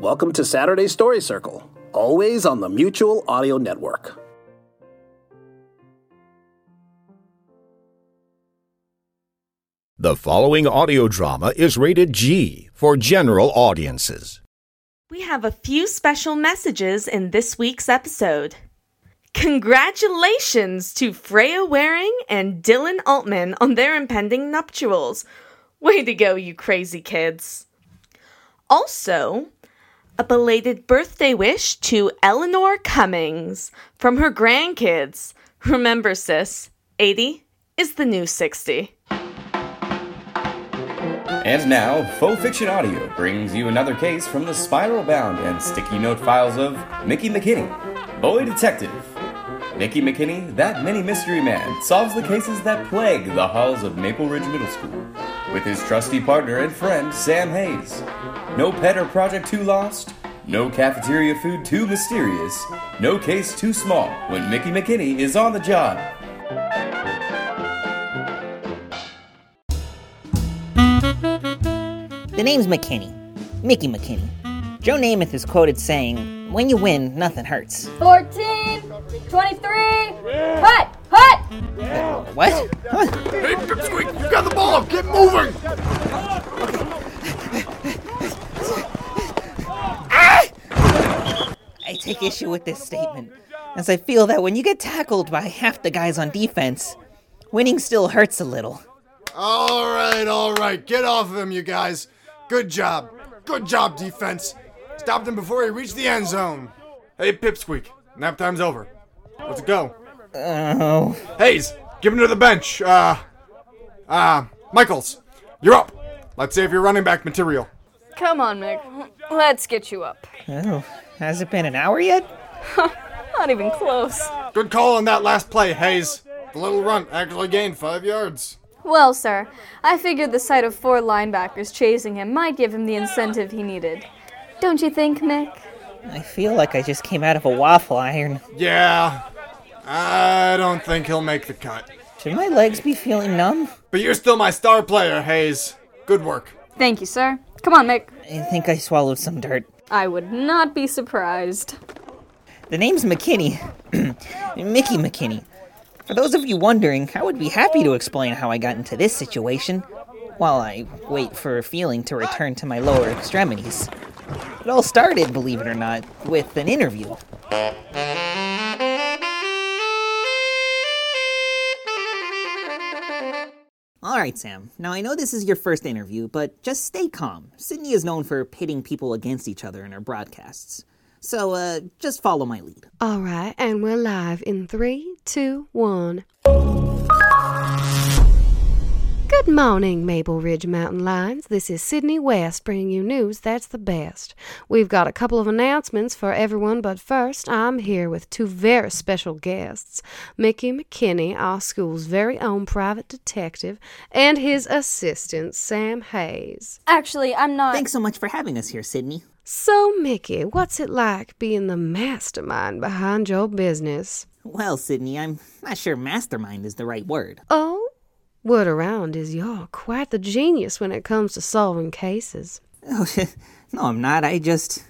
Welcome to Saturday Story Circle, always on the Mutual Audio Network. The following audio drama is rated G for general audiences. We have a few special messages in this week's episode. Congratulations to Freya Waring and Dylan Altman on their impending nuptials. Way to go, you crazy kids. Also, a belated birthday wish to Eleanor Cummings from her grandkids. Remember, sis, 80 is the new 60. And now, Faux Fiction Audio brings you another case from the spiral bound and sticky note files of Mickey McKinney, Boy Detective. Mickey McKinney, that mini mystery man, solves the cases that plague the halls of Maple Ridge Middle School with his trusty partner and friend, Sam Hayes. No pet or project too lost, no cafeteria food too mysterious, no case too small when Mickey McKinney is on the job. The name's McKinney. Mickey McKinney. Joe Namath is quoted saying, When you win, nothing hurts. 14, 23, hut, hut! What? Hey, Pipsqueak, you got the ball! Get moving! I take issue with this statement, as I feel that when you get tackled by half the guys on defense, winning still hurts a little. All right, all right, get off of him, you guys. Good job. Good job, defense. Stopped him before he reached the end zone. Hey, Pipsqueak, nap time's over. Let's go. Oh. Hayes, give him to the bench. Uh, uh, Michaels, you're up. Let's see if you're running back material. Come on, Mick. Let's get you up. Oh. Has it been an hour yet? Not even close. Good call on that last play, Hayes. The little runt actually gained five yards. Well, sir, I figured the sight of four linebackers chasing him might give him the incentive he needed. Don't you think, Mick? I feel like I just came out of a waffle iron. Yeah, I don't think he'll make the cut. Should my legs be feeling numb? But you're still my star player, Hayes. Good work. Thank you, sir. Come on, Mick. I think I swallowed some dirt. I would not be surprised. The name's McKinney. Mickey McKinney. For those of you wondering, I would be happy to explain how I got into this situation while I wait for a feeling to return to my lower extremities. It all started, believe it or not, with an interview. Alright, Sam. Now I know this is your first interview, but just stay calm. Sydney is known for pitting people against each other in her broadcasts. So, uh, just follow my lead. All right, and we're live in three, two, one. Good morning, Maple Ridge Mountain Lions. This is Sydney West bringing you news that's the best. We've got a couple of announcements for everyone, but first, I'm here with two very special guests Mickey McKinney, our school's very own private detective, and his assistant, Sam Hayes. Actually, I'm not. Thanks so much for having us here, Sydney. So, Mickey, what's it like being the mastermind behind your business? Well, Sydney, I'm not sure mastermind is the right word. Oh? Word around is you're quite the genius when it comes to solving cases. Oh, no, I'm not. I just.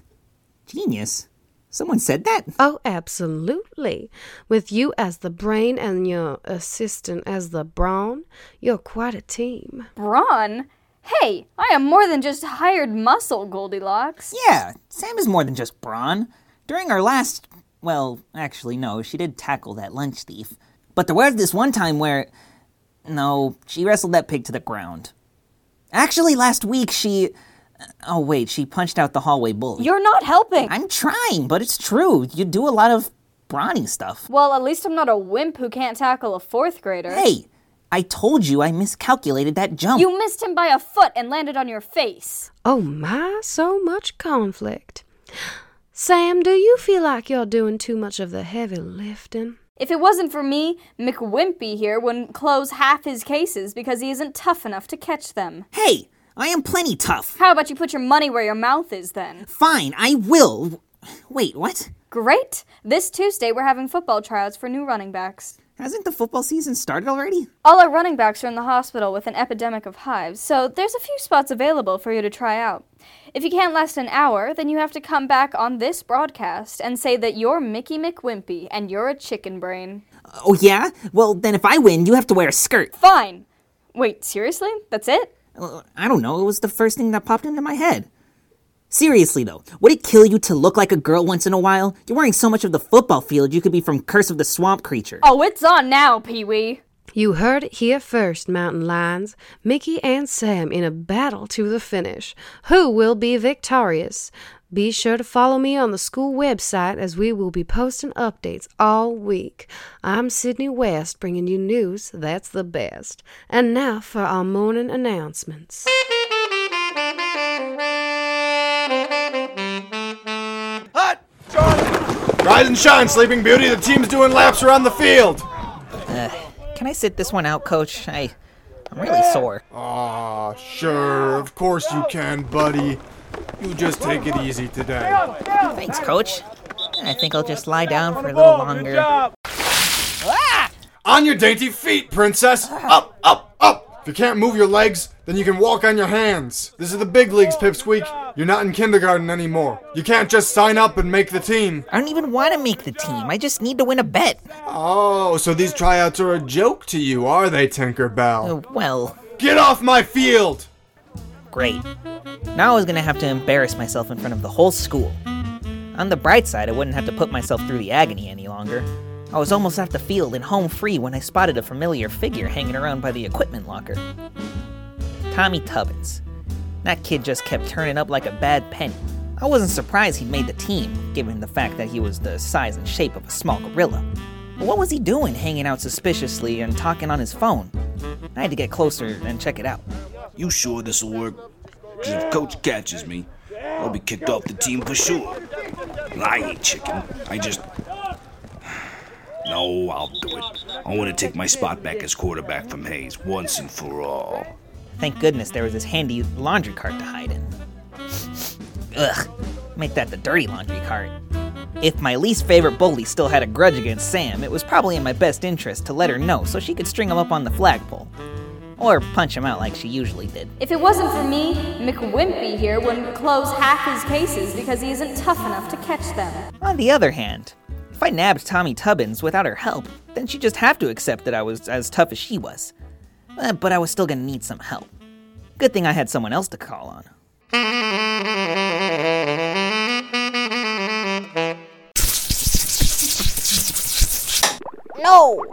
Genius. Someone said that? Oh, absolutely. With you as the brain and your assistant as the brawn, you're quite a team. Brawn? Hey, I am more than just hired muscle, Goldilocks. Yeah, Sam is more than just brawn. During our last. Well, actually, no, she did tackle that lunch thief. But there was this one time where. No, she wrestled that pig to the ground. Actually, last week she. Oh, wait, she punched out the hallway bully. You're not helping. I'm trying, but it's true. You do a lot of brawny stuff. Well, at least I'm not a wimp who can't tackle a fourth grader. Hey, I told you I miscalculated that jump. You missed him by a foot and landed on your face. Oh my, so much conflict. Sam, do you feel like you're doing too much of the heavy lifting? If it wasn't for me, McWimpy here wouldn't close half his cases because he isn't tough enough to catch them. Hey, I am plenty tough. How about you put your money where your mouth is then? Fine, I will. Wait, what? Great! This Tuesday we're having football tryouts for new running backs. Hasn't the football season started already? All our running backs are in the hospital with an epidemic of hives, so there's a few spots available for you to try out. If you can't last an hour, then you have to come back on this broadcast and say that you're Mickey McWimpy and you're a chicken brain. Oh, yeah? Well, then if I win, you have to wear a skirt. Fine! Wait, seriously? That's it? I don't know, it was the first thing that popped into my head. Seriously, though, would it kill you to look like a girl once in a while? You're wearing so much of the football field, you could be from Curse of the Swamp Creature. Oh, it's on now, Pee Wee! You heard it here first, Mountain Lions. Mickey and Sam in a battle to the finish. Who will be victorious? Be sure to follow me on the school website as we will be posting updates all week. I'm Sydney West bringing you news that's the best. And now for our morning announcements. Hot! Charlie! Rise and shine, Sleeping Beauty. The team's doing laps around the field. Uh, can I sit this one out, Coach? I, I'm really sore. Aw, sure. Of course you can, buddy. You just take it easy today. Thanks, Coach. I think I'll just lie down for a little longer. Ah! On your dainty feet, princess! Up, up, up! If you can't move your legs, then you can walk on your hands. This is the big leagues, Pipsqueak. You're not in kindergarten anymore. You can't just sign up and make the team. I don't even want to make the team. I just need to win a bet. Oh, so these tryouts are a joke to you, are they, Tinkerbell? Uh, well. Get off my field! Great. Now I was gonna have to embarrass myself in front of the whole school. On the bright side, I wouldn't have to put myself through the agony any longer. I was almost at the field and home free when I spotted a familiar figure hanging around by the equipment locker. Tommy Tubbins. That kid just kept turning up like a bad penny. I wasn't surprised he'd made the team, given the fact that he was the size and shape of a small gorilla. But what was he doing hanging out suspiciously and talking on his phone? I had to get closer and check it out. You sure this'll work? if Coach catches me, I'll be kicked off the team for sure. I ain't chicken. I just. No, I'll do it. I want to take my spot back as quarterback from Hayes once and for all. Thank goodness there was this handy laundry cart to hide in. Ugh, make that the dirty laundry cart. If my least favorite bully still had a grudge against Sam, it was probably in my best interest to let her know so she could string him up on the flagpole. Or punch him out like she usually did. If it wasn't for me, McWimpy here wouldn't close half his cases because he isn't tough enough to catch them. On the other hand, if I nabbed Tommy Tubbins without her help, then she'd just have to accept that I was as tough as she was. Uh, but I was still gonna need some help. Good thing I had someone else to call on. No!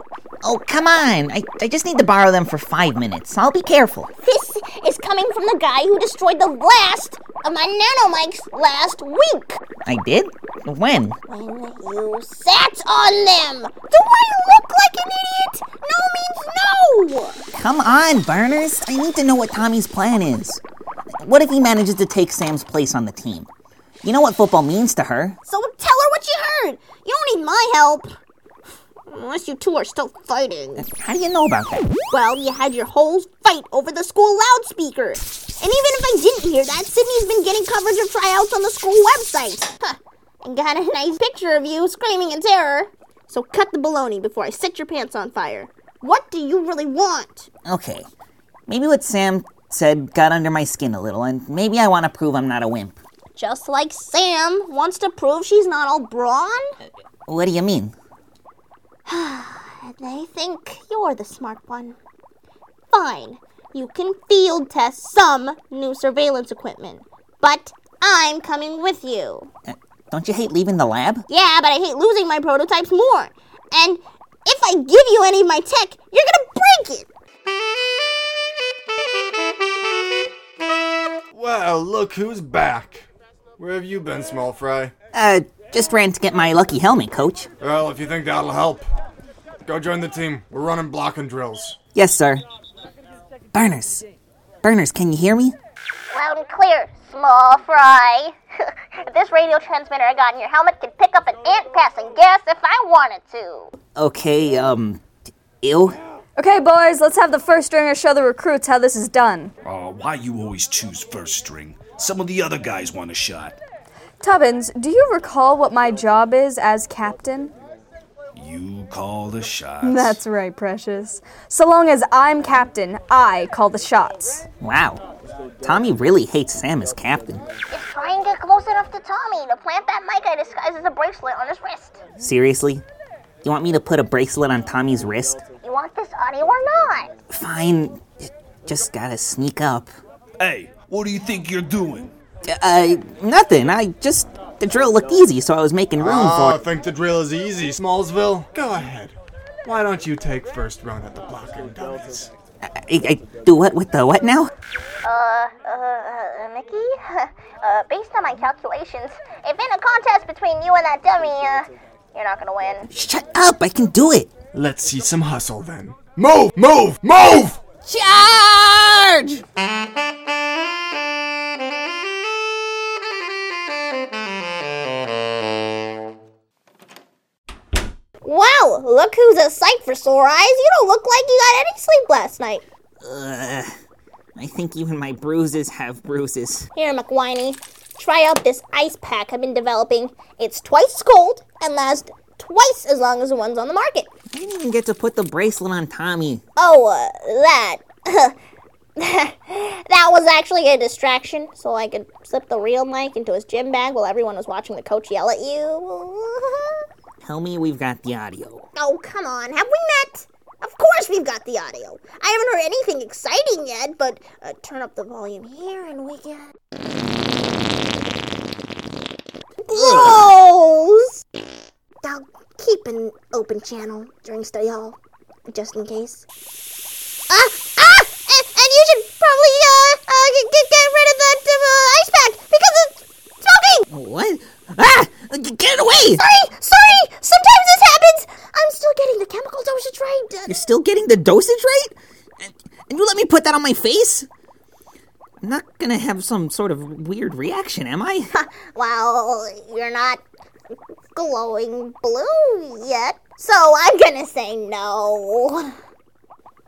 Oh, come on. I, I just need to borrow them for five minutes. I'll be careful. This is coming from the guy who destroyed the last of my nanomics last week. I did? When? When you sat on them. Do I look like an idiot? No means no! Come on, Burners. I need to know what Tommy's plan is. What if he manages to take Sam's place on the team? You know what football means to her. So tell her what you heard. You don't need my help. Unless you two are still fighting. How do you know about that? Well, you had your whole fight over the school loudspeaker. And even if I didn't hear that, Sydney's been getting coverage of tryouts on the school website. Huh. And got a nice picture of you screaming in terror. So cut the baloney before I set your pants on fire. What do you really want? Okay. Maybe what Sam said got under my skin a little, and maybe I want to prove I'm not a wimp. Just like Sam wants to prove she's not all brawn? What do you mean? they think you're the smart one. Fine, you can field test some new surveillance equipment, but I'm coming with you. Uh, don't you hate leaving the lab? Yeah, but I hate losing my prototypes more. And if I give you any of my tech, you're gonna break it. Well, look who's back. Where have you been, small fry? Uh, just ran to get my lucky helmet, coach. Well, if you think that'll help. go join the team. We're running blocking drills. Yes, sir. Burners. Burners, can you hear me? Loud and clear, small fry. this radio transmitter I got in your helmet can pick up an ant passing gas if I wanted to. Okay, um, ew. Okay, boys, let's have the first stringer show the recruits how this is done. Oh, why you always choose first string? Some of the other guys want a shot. Tubbins, do you recall what my job is as captain? You call the shots. That's right, Precious. So long as I'm captain, I call the shots. Wow. Tommy really hates Sam as captain. Just try and get close enough to Tommy to plant that mic I disguised as a bracelet on his wrist. Seriously? You want me to put a bracelet on Tommy's wrist? You want this audio or not? Fine. Just gotta sneak up. Hey, what do you think you're doing? Uh, nothing. I just. The drill looked easy, so I was making room Oh, for it. I think the drill is easy, Smallsville? Go ahead. Why don't you take first run at the blocking dummies? I, I do what with the what now? Uh, uh, uh Mickey? uh, based on my calculations, if in a contest between you and that dummy, uh, you're not gonna win. Shut up! I can do it. Let's see some hustle then. Move! Move! Move! Charge! Wow, look who's a sight for sore eyes. You don't look like you got any sleep last night. Uh, I think even my bruises have bruises. Here, McWhiney, try out this ice pack I've been developing. It's twice as cold and lasts twice as long as the ones on the market. I didn't even get to put the bracelet on Tommy. Oh, uh, that. that was actually a distraction, so I could slip the real mic into his gym bag while everyone was watching the coach yell at you. Tell me we've got the audio. Oh, come on. Have we met? Of course we've got the audio. I haven't heard anything exciting yet, but uh, turn up the volume here and we get. Gross! I'll keep an open channel during study hall, just in case. Ah! Ah! And, and you should probably, uh, uh get, get rid of that uh, ice pack because it's smoking! What? Ah! Get it away! Sorry! Sorry! Sometimes this happens! I'm still getting the chemical dosage right. You're still getting the dosage right? And, and you let me put that on my face? I'm not gonna have some sort of weird reaction, am I? well, you're not glowing blue yet, so I'm gonna say no.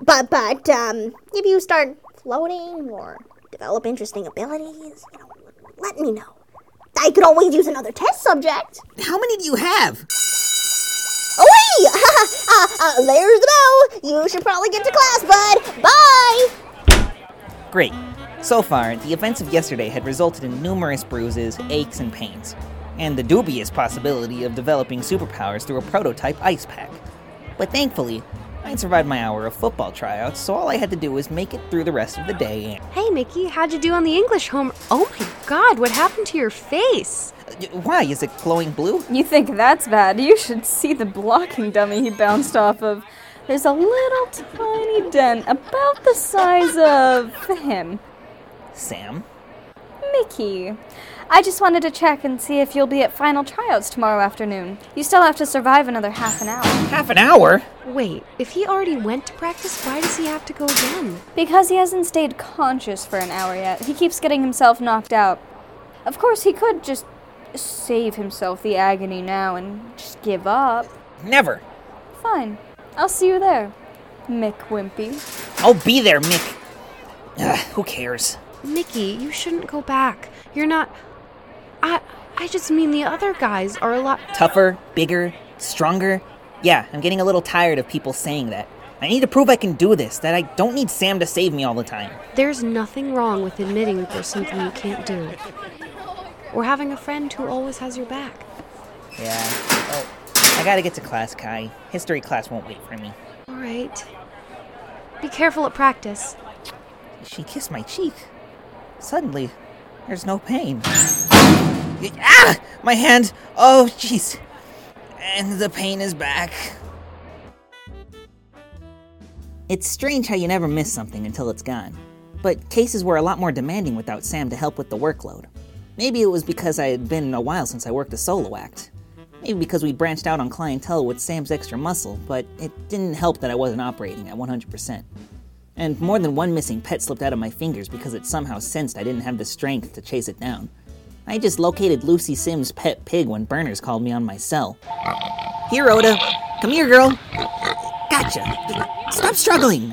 But but um, if you start floating or develop interesting abilities, you know, let me know. I could always use another test subject. How many do you have? Oh, hey! uh, uh, there's the bell. You should probably get to class, bud. Bye. Great. So far, the events of yesterday had resulted in numerous bruises, aches, and pains, and the dubious possibility of developing superpowers through a prototype ice pack. But thankfully, I'd survived my hour of football tryouts, so all I had to do was make it through the rest of the day. And... Hey, Mickey, how'd you do on the English home? Oh my god, what happened to your face? Uh, why? Is it glowing blue? You think that's bad? You should see the blocking dummy he bounced off of. There's a little tiny dent about the size of him. Sam? Mickey. I just wanted to check and see if you'll be at final tryouts tomorrow afternoon. You still have to survive another half an hour. Half an hour? Wait, if he already went to practice, why does he have to go again? Because he hasn't stayed conscious for an hour yet. He keeps getting himself knocked out. Of course, he could just save himself the agony now and just give up. Never. Fine. I'll see you there, Mick Wimpy. I'll be there, Mick. Ugh, who cares? Mickey, you shouldn't go back. You're not. I. I just mean the other guys are a lot. Tougher, bigger, stronger. Yeah, I'm getting a little tired of people saying that. I need to prove I can do this, that I don't need Sam to save me all the time. There's nothing wrong with admitting that there's something you can't do. Or having a friend who always has your back. Yeah. Oh, I gotta get to class, Kai. History class won't wait for me. Alright. Be careful at practice. She kissed my cheek. Suddenly, there's no pain. Ah! My hand! Oh, jeez. And the pain is back. It's strange how you never miss something until it's gone. But cases were a lot more demanding without Sam to help with the workload. Maybe it was because I had been a while since I worked a solo act. Maybe because we branched out on clientele with Sam's extra muscle, but it didn't help that I wasn't operating at 100%. And more than one missing pet slipped out of my fingers because it somehow sensed I didn't have the strength to chase it down. I just located Lucy Sims' pet pig when Burners called me on my cell. Here, Oda. Come here, girl. Gotcha. Stop struggling.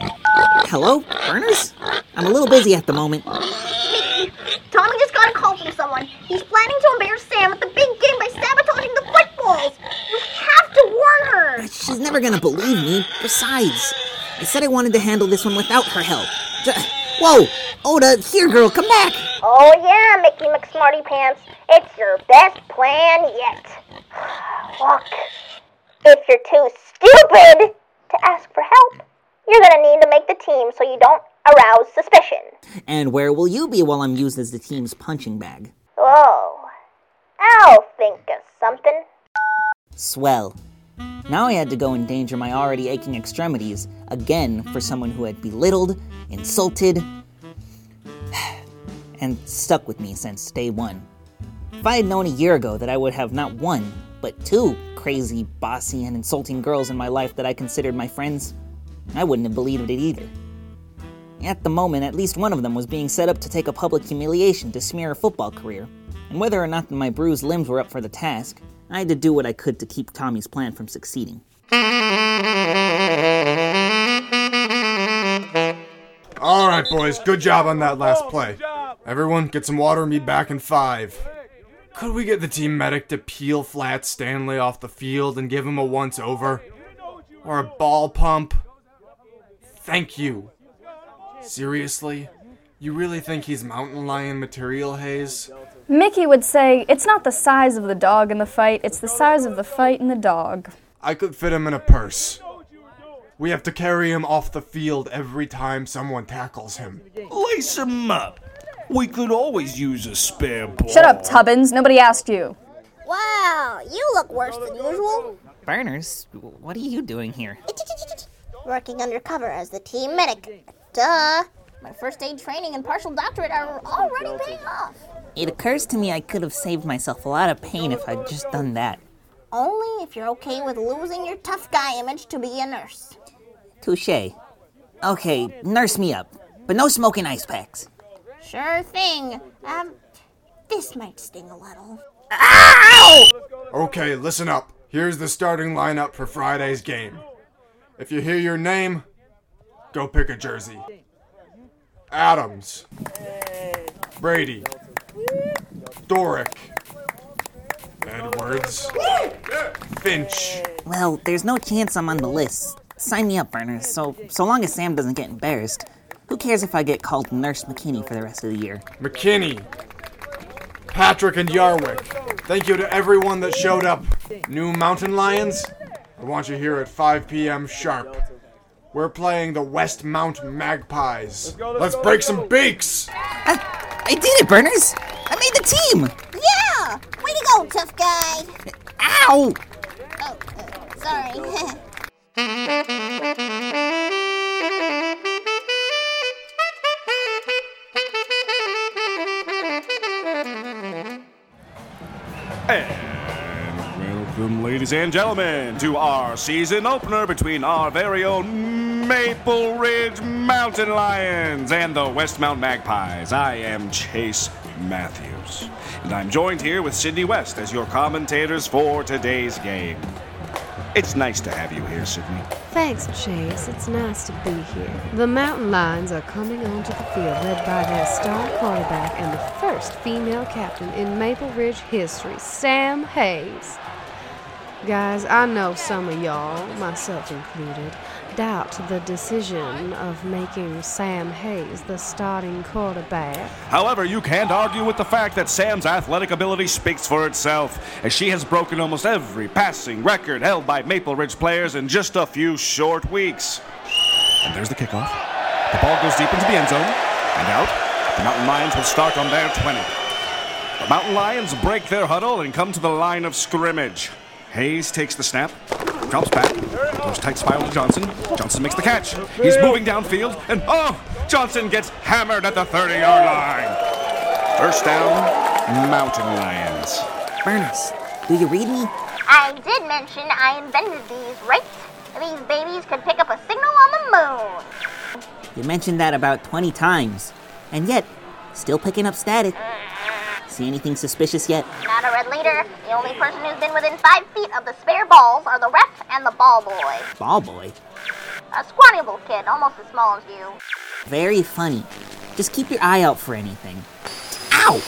Hello, Burners? I'm a little busy at the moment. Tommy just got a call from someone. He's planning to embarrass Sam at the big game by sabotaging the footballs. You have to warn her. She's never gonna believe me. Besides, I said I wanted to handle this one without her help. Whoa! Oda, here, girl, come back! Oh yeah, Mickey McSmarty Pants. It's your best plan yet. Look, if you're too stupid to ask for help, you're gonna need to make the team so you don't arouse suspicion. And where will you be while I'm used as the team's punching bag? Oh, I'll think of something. Swell. Now I had to go endanger my already aching extremities again for someone who had belittled, insulted, and stuck with me since day one. If I had known a year ago that I would have not one, but two crazy, bossy, and insulting girls in my life that I considered my friends, I wouldn't have believed it either. At the moment, at least one of them was being set up to take a public humiliation to smear a football career, and whether or not my bruised limbs were up for the task, I had to do what I could to keep Tommy's plan from succeeding. All right, boys, good job on that last play. Everyone, get some water and be back in five. Could we get the team medic to peel Flat Stanley off the field and give him a once over? Or a ball pump? Thank you. Seriously? You really think he's mountain lion material, Hayes? Mickey would say, it's not the size of the dog in the fight, it's the size of the fight in the dog. I could fit him in a purse. We have to carry him off the field every time someone tackles him. Lace him up. We could always use a spare ball. Shut up, Tubbins. Nobody asked you. Wow, you look worse than usual. Burners, what are you doing here? Working undercover as the team medic. Duh. My first aid training and partial doctorate are already paying off. It occurs to me I could have saved myself a lot of pain if I'd just done that. Only if you're okay with losing your tough guy image to be a nurse. Touche. Okay, nurse me up, but no smoking ice packs. Sure thing. Um, this might sting a little. Ow! Okay, listen up. Here's the starting lineup for Friday's game. If you hear your name, go pick a jersey. Adams. Brady. Doric. Edwards. Finch. Well, there's no chance I'm on the list. Sign me up, Burners. So, so long as Sam doesn't get embarrassed. Who cares if I get called Nurse McKinney for the rest of the year? McKinney. Patrick and Yarwick. Thank you to everyone that showed up. New Mountain Lions, I want you here at 5 p.m. sharp. We're playing the West Mount Magpies. Let's break some beaks! I, I did it, Burners! I made the team! Yeah! Way to go, tough guy! Ow! Oh, uh, sorry. ladies and gentlemen, to our season opener between our very own Maple Ridge Mountain Lions and the Westmount Magpies. I am Chase Matthews, and I'm joined here with Sydney West as your commentators for today's game. It's nice to have you here, Sydney. Thanks, Chase. It's nice to be here. The Mountain Lions are coming onto the field led by their star quarterback and the first female captain in Maple Ridge history, Sam Hayes. Guys, I know some of y'all, myself included, doubt the decision of making Sam Hayes the starting quarterback. However, you can't argue with the fact that Sam's athletic ability speaks for itself, as she has broken almost every passing record held by Maple Ridge players in just a few short weeks. And there's the kickoff. The ball goes deep into the end zone, and out. The Mountain Lions will start on their 20. The Mountain Lions break their huddle and come to the line of scrimmage. Hayes takes the snap, drops back, goes tight spiral to Johnson. Johnson makes the catch. He's moving downfield, and oh, Johnson gets hammered at the 30 yard line. First down, Mountain Lions. Burners, do you read me? I did mention I invented these, right? These babies could pick up a signal on the moon. You mentioned that about 20 times, and yet, still picking up static. See anything suspicious yet? Not a red leader. The only person who's been within five feet of the spare balls are the ref and the ball boy. Ball boy? A scrawny little kid, almost as small as you. Very funny. Just keep your eye out for anything. Ow!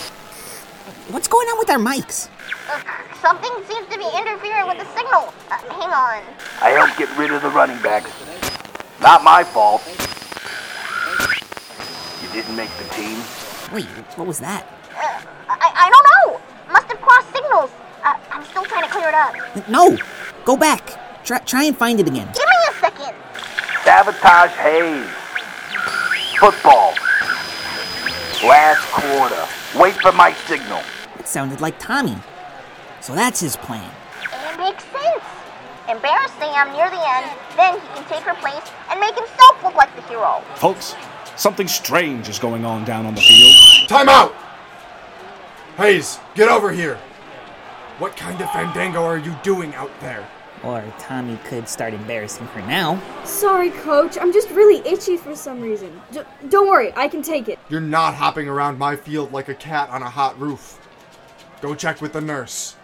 What's going on with our mics? Ugh, something seems to be interfering with the signal. Uh, hang on. I helped get rid of the running backs. Not my fault. You didn't make the team. Wait, what was that? Uh, I, I don't know. Must have crossed signals. Uh, I'm still trying to clear it up. No! Go back. Try, try and find it again. Give me a second. Sabotage Hayes. Football. Last quarter. Wait for my signal. It sounded like Tommy. So that's his plan. It makes sense. Embarrass Sam near the end, then he can take her place and make himself look like the hero. Folks, something strange is going on down on the field. Time out! Hayes, get over here. What kind of fandango are you doing out there? Or Tommy could start embarrassing her now. Sorry, coach. I'm just really itchy for some reason. D- don't worry, I can take it. You're not hopping around my field like a cat on a hot roof. Go check with the nurse.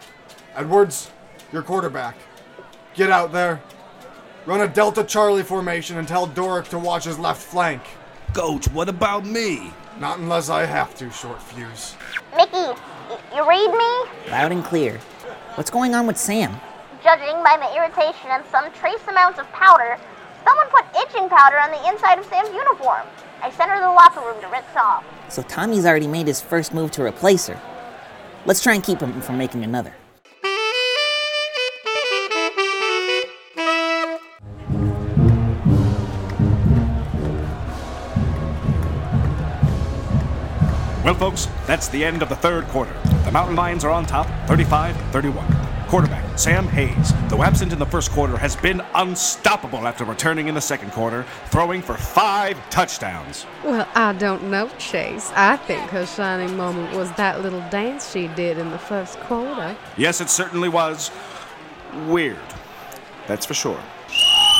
Edwards, your quarterback. Get out there. Run a Delta Charlie formation and tell Doric to watch his left flank. Coach, what about me? Not unless I have to, short fuse. Mickey, y- you read me? Loud and clear. What's going on with Sam? Judging by the irritation and some trace amounts of powder, someone put itching powder on the inside of Sam's uniform. I sent her to the locker room to rinse off. So Tommy's already made his first move to replace her. Let's try and keep him from making another. Well, folks, that's the end of the third quarter. The Mountain Lions are on top, 35 31. Quarterback Sam Hayes, though absent in the first quarter, has been unstoppable after returning in the second quarter, throwing for five touchdowns. Well, I don't know, Chase. I think her shining moment was that little dance she did in the first quarter. Yes, it certainly was weird. That's for sure.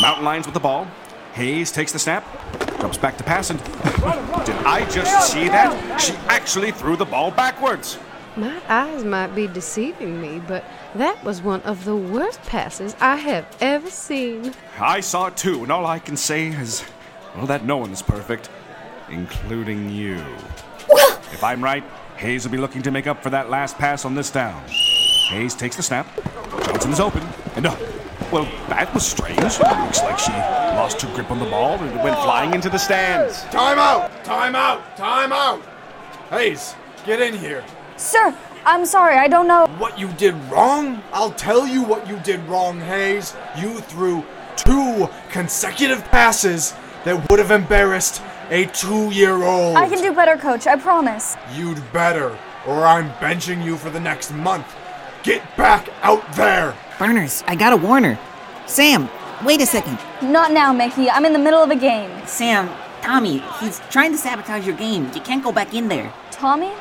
Mountain Lions with the ball. Hayes takes the snap, jumps back to pass, and did I just see that? She actually threw the ball backwards. My eyes might be deceiving me, but that was one of the worst passes I have ever seen. I saw it too, and all I can say is, well, that no one is perfect, including you. if I'm right, Hayes will be looking to make up for that last pass on this down. Hayes takes the snap. Johnson is open, and uh, well, that was strange. Looks like she lost her grip on the ball and went flying into the stands. Time out! Time out! Time out! Hayes, get in here. Sir, I'm sorry, I don't know. What you did wrong? I'll tell you what you did wrong, Hayes. You threw two consecutive passes that would have embarrassed a two year old. I can do better, coach, I promise. You'd better, or I'm benching you for the next month. Get back out there! Burners, I gotta warn her. Sam, wait a second. Not now, Mickey. I'm in the middle of a game. Sam, Tommy, he's trying to sabotage your game. You can't go back in there. Tommy?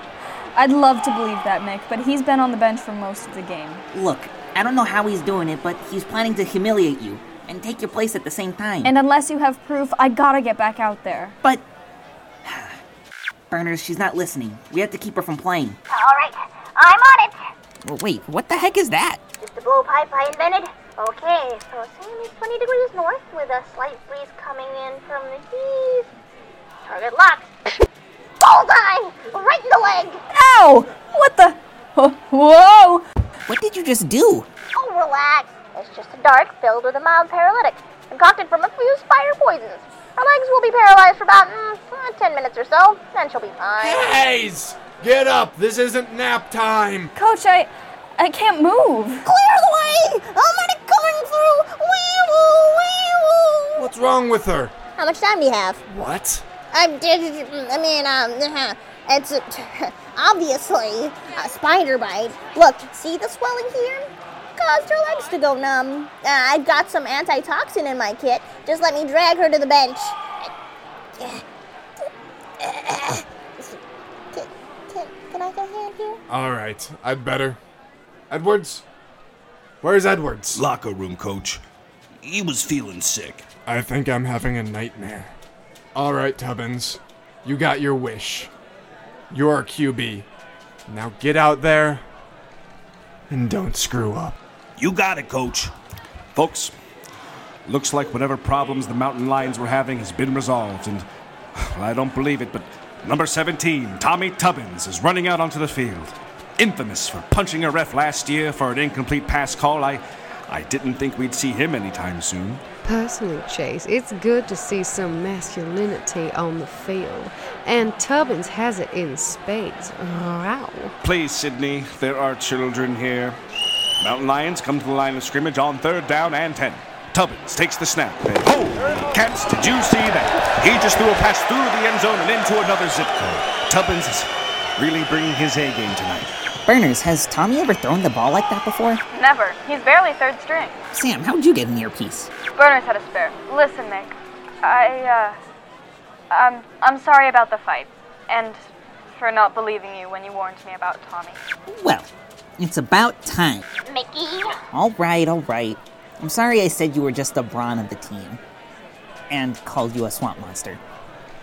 I'd love to believe that, Mick, but he's been on the bench for most of the game. Look, I don't know how he's doing it, but he's planning to humiliate you and take your place at the same time. And unless you have proof, I gotta get back out there. But. Burners, she's not listening. We have to keep her from playing. All right, I'm on it. Well, wait, what the heck is that? Just the blowpipe I invented. Okay, so Sam is 20 degrees north with a slight breeze coming in from the east. Target locked. Bullseye! Right in the leg! Ow! What the? Whoa! What did you just do? Oh, relax. It's just a dart filled with a mild paralytic, concocted from a few spider poisons. Her legs will be paralyzed for about mm, uh, 10 minutes or so, then she'll be fine. Hayes! Get up! This isn't nap time! Coach, I. I can't move. Clear the way! I'm medic coming through! Wee woo, wee woo! What's wrong with her? How much time do you have? What? I did. I mean, um, it's obviously a spider bite. Look, see the swelling here? Caused her legs to go numb. Uh, I've got some antitoxin in my kit. Just let me drag her to the bench. Can, can I get a hand here? Alright, I'd better. Edwards, Where's Edwards? Locker room, coach. He was feeling sick. I think I'm having a nightmare. All right, Tubbins. You got your wish. You're our QB. Now get out there and don't screw up. You got it, coach. Folks, looks like whatever problems the Mountain Lions were having has been resolved, and well, I don't believe it, but number 17, Tommy Tubbins, is running out onto the field. Infamous for punching a ref last year for an incomplete pass call. I, I didn't think we'd see him anytime soon. Personally, Chase, it's good to see some masculinity on the field, and Tubbins has it in spades. Wow. Please, Sydney, there are children here. Mountain Lions come to the line of scrimmage on third down and 10. Tubbins takes the snap, and oh, holy cats, did you see that? He just threw a pass through the end zone and into another zip code. Tubbins is really bringing his A game tonight. Burners, has Tommy ever thrown the ball like that before? Never. He's barely third string. Sam, how'd you get an earpiece? Burners had a spare. Listen, Mick. I, uh. Um, I'm sorry about the fight. And for not believing you when you warned me about Tommy. Well, it's about time. Mickey? All right, all right. I'm sorry I said you were just the brawn of the team. And called you a swamp monster.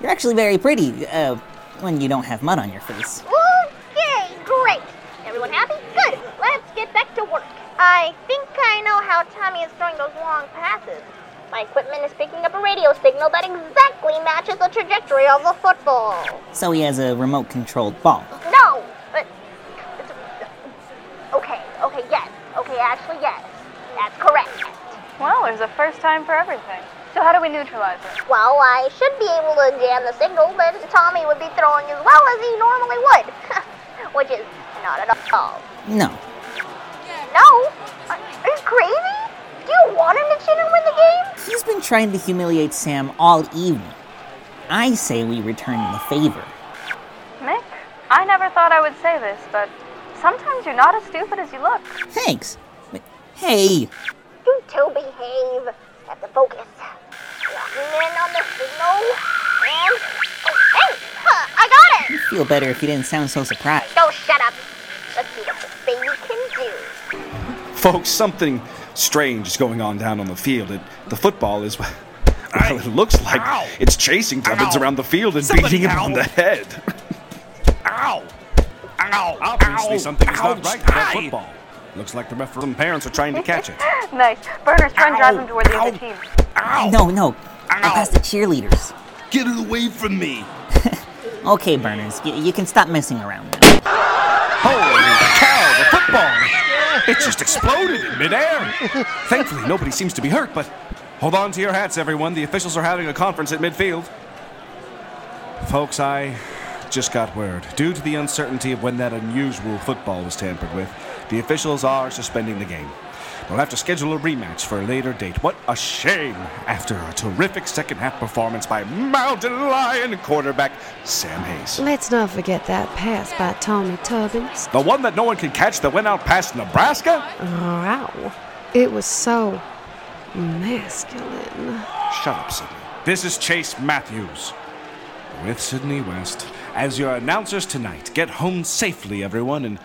You're actually very pretty, uh, when you don't have mud on your face. Okay, great. Everyone happy? Good. Let's get back to work. I think I know how Tommy is throwing those long passes. My equipment is picking up a radio signal that exactly matches the trajectory of the football. So he has a remote controlled ball. No, but okay, okay, yes, okay, actually, yes, that's correct. Well, there's a first time for everything. So how do we neutralize it? Well, I should be able to jam the signal, but Tommy would be throwing as well as he normally would, which is not at all. No. No, are are you crazy? Do you want him to cheat and win the game? He's been trying to humiliate Sam all evening. I say we return the favor. Mick, I never thought I would say this, but sometimes you're not as stupid as you look. Thanks. But, hey, You two behave. Have to focus. Locking in on the signal. And. Oh, hey! Huh, I got it! I'd feel better if you didn't sound so surprised. Oh, shut up. Let's see what this baby can do. Folks, something strange is going on down on the field. It, the football is. Well, it looks like it's chasing Tubbins around the field and Somebody beating him on the head. Ow! Ow! Obviously, Ow! something is not right with that football. Looks like the referee and parents are trying to catch it. nice. Burners, try and drive him toward the other team. no, no. I'll pass the cheerleaders. Get it away from me! Okay, Burners, y- you can stop messing around now. Holy cow, the football! It just exploded in midair. Thankfully, nobody seems to be hurt, but hold on to your hats, everyone. The officials are having a conference at midfield. Folks, I just got word. Due to the uncertainty of when that unusual football was tampered with, the officials are suspending the game. We'll have to schedule a rematch for a later date. What a shame after a terrific second half performance by Mountain Lion quarterback Sam Hayes. Let's not forget that pass by Tommy Tubbins. The one that no one can catch that went out past Nebraska? Wow. It was so masculine. Shut up, Sydney. This is Chase Matthews with Sydney West as your announcers tonight. Get home safely, everyone, and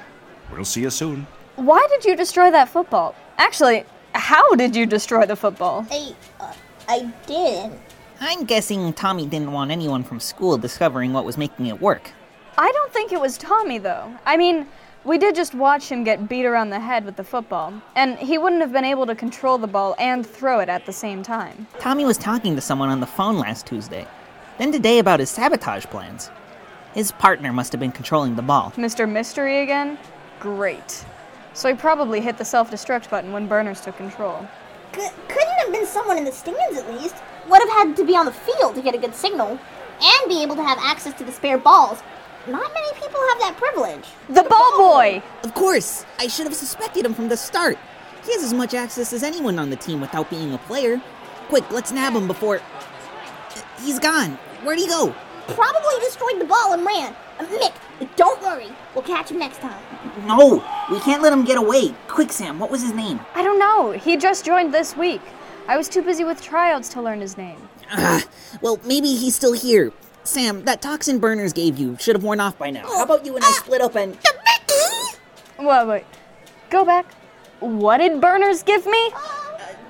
we'll see you soon. Why did you destroy that football? Actually, how did you destroy the football? I, uh, I didn't. I'm guessing Tommy didn't want anyone from school discovering what was making it work. I don't think it was Tommy, though. I mean, we did just watch him get beat around the head with the football, and he wouldn't have been able to control the ball and throw it at the same time. Tommy was talking to someone on the phone last Tuesday, then today about his sabotage plans. His partner must have been controlling the ball. Mr. Mystery again? Great. So he probably hit the self destruct button when Burners took control. C- couldn't have been someone in the stands at least. Would have had to be on the field to get a good signal. And be able to have access to the spare balls. Not many people have that privilege. The ball boy! Of course, I should have suspected him from the start. He has as much access as anyone on the team without being a player. Quick, let's nab him before. Uh, he's gone. Where'd he go? Probably destroyed the ball and ran. Uh, Mick, don't worry. We'll catch him next time. No, we can't let him get away. Quick, Sam, what was his name? I don't know. He just joined this week. I was too busy with tryouts to learn his name. Ah, well, maybe he's still here. Sam, that toxin burners gave you should have worn off by now. How about you and I split up and. Wait, wait. Go back. What did Burners give me?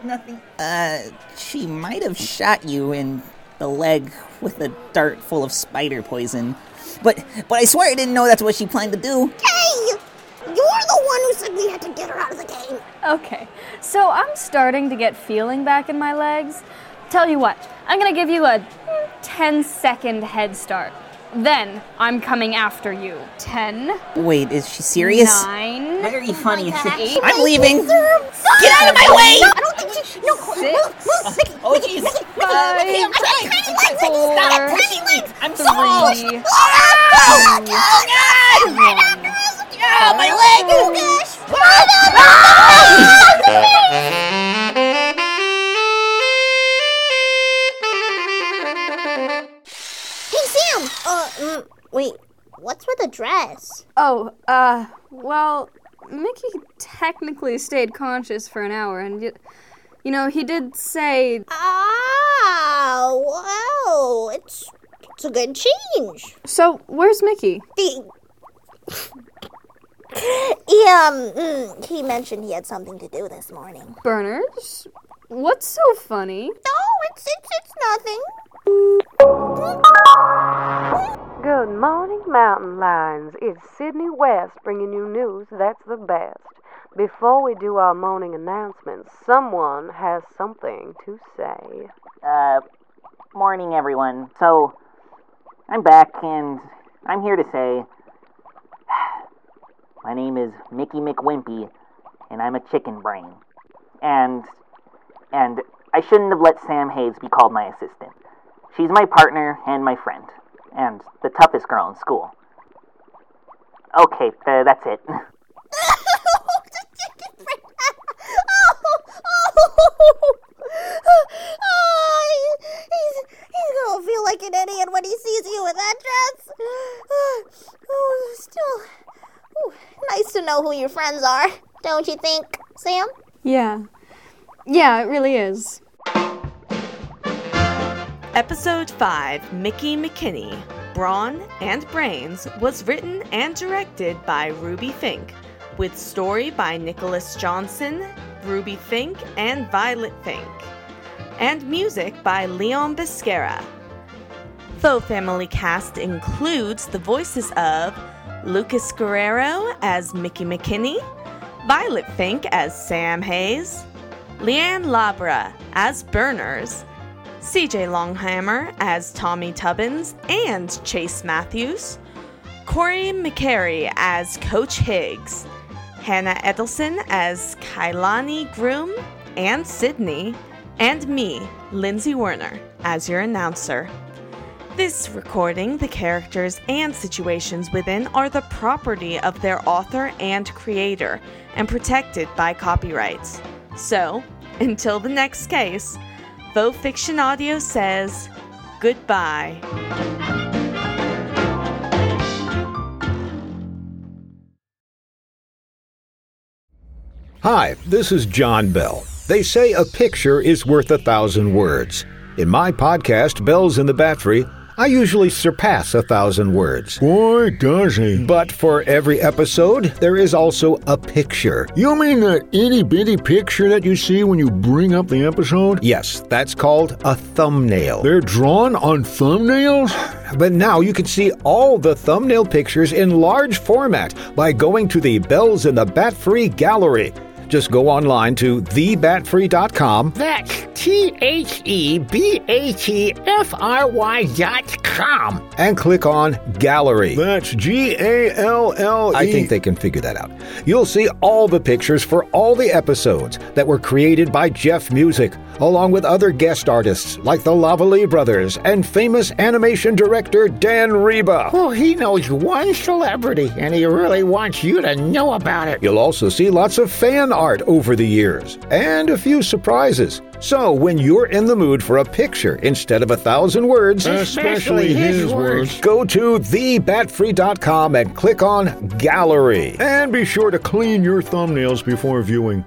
Nothing. Uh, she might have shot you in the leg with a dart full of spider poison. But but I swear I didn't know that's what she planned to do. Hey! You're the one who said we had to get her out of the game. Okay, so I'm starting to get feeling back in my legs. Tell you what, I'm gonna give you a 10 second head start. Then I'm coming after you. 10. Wait, is she serious? 9. Very funny. Oh Eight. I'm leaving. Get out of my way! I don't think. No, Six. Oh jeez. Five. Stop! Four. Tiny legs! I'm Three. sorry. Oh, God! One. Ah, my leg! Oh, gosh! Hey, Sam! Uh, mm, wait. What's with the dress? Oh, uh, well, Mickey technically stayed conscious for an hour, and y- you know he did say. Oh, wow. It's, it's a good change. So where's Mickey? The. He, um, mm, he mentioned he had something to do this morning. Burners? What's so funny? No, it's, it's, it's nothing. Good morning, mountain lions. It's Sydney West bringing you news that's the best. Before we do our morning announcements, someone has something to say. Uh, morning, everyone. So, I'm back, and I'm here to say my name is Mickey McWimpy, and I'm a chicken brain. And, and I shouldn't have let Sam Hayes be called my assistant. She's my partner and my friend, and the toughest girl in school. Okay, that's it. oh, he's, he's gonna feel like an idiot when he sees you in that dress. Oh, still, oh, nice to know who your friends are, don't you think, Sam? Yeah. Yeah, it really is. Episode 5 Mickey McKinney, Brawn and Brains was written and directed by Ruby Fink, with story by Nicholas Johnson, Ruby Fink, and Violet Fink, and music by Leon Biscara. Faux Family cast includes the voices of Lucas Guerrero as Mickey McKinney, Violet Fink as Sam Hayes, Leanne Labra as Burners, CJ Longhammer as Tommy Tubbins and Chase Matthews, Corey McCary as Coach Higgs, Hannah Edelson as Kailani Groom and Sydney, and me, Lindsay Werner, as your announcer. This recording, the characters and situations within are the property of their author and creator and protected by copyrights. So, until the next case, Faux Fiction Audio says goodbye. Hi, this is John Bell. They say a picture is worth a thousand words. In my podcast, Bells in the Batfry, I usually surpass a thousand words. Boy, does he. But for every episode, there is also a picture. You mean that itty bitty picture that you see when you bring up the episode? Yes, that's called a thumbnail. They're drawn on thumbnails? But now you can see all the thumbnail pictures in large format by going to the Bells in the Batfry Gallery. Just go online to thebatfry.com. That's T H E B A T F R Y dot com. And click on Gallery. That's G A L L E. I think they can figure that out. You'll see all the pictures for all the episodes that were created by Jeff Music, along with other guest artists like the Lavalley brothers and famous animation director Dan Riba. Well, he knows one celebrity, and he really wants you to know about it. You'll also see lots of fan art over the years and a few surprises. So, when you're in the mood for a picture instead of a thousand words, Especially his words. go to thebatfry.com and click on Gallery. And be sure to clean your thumbnails before viewing.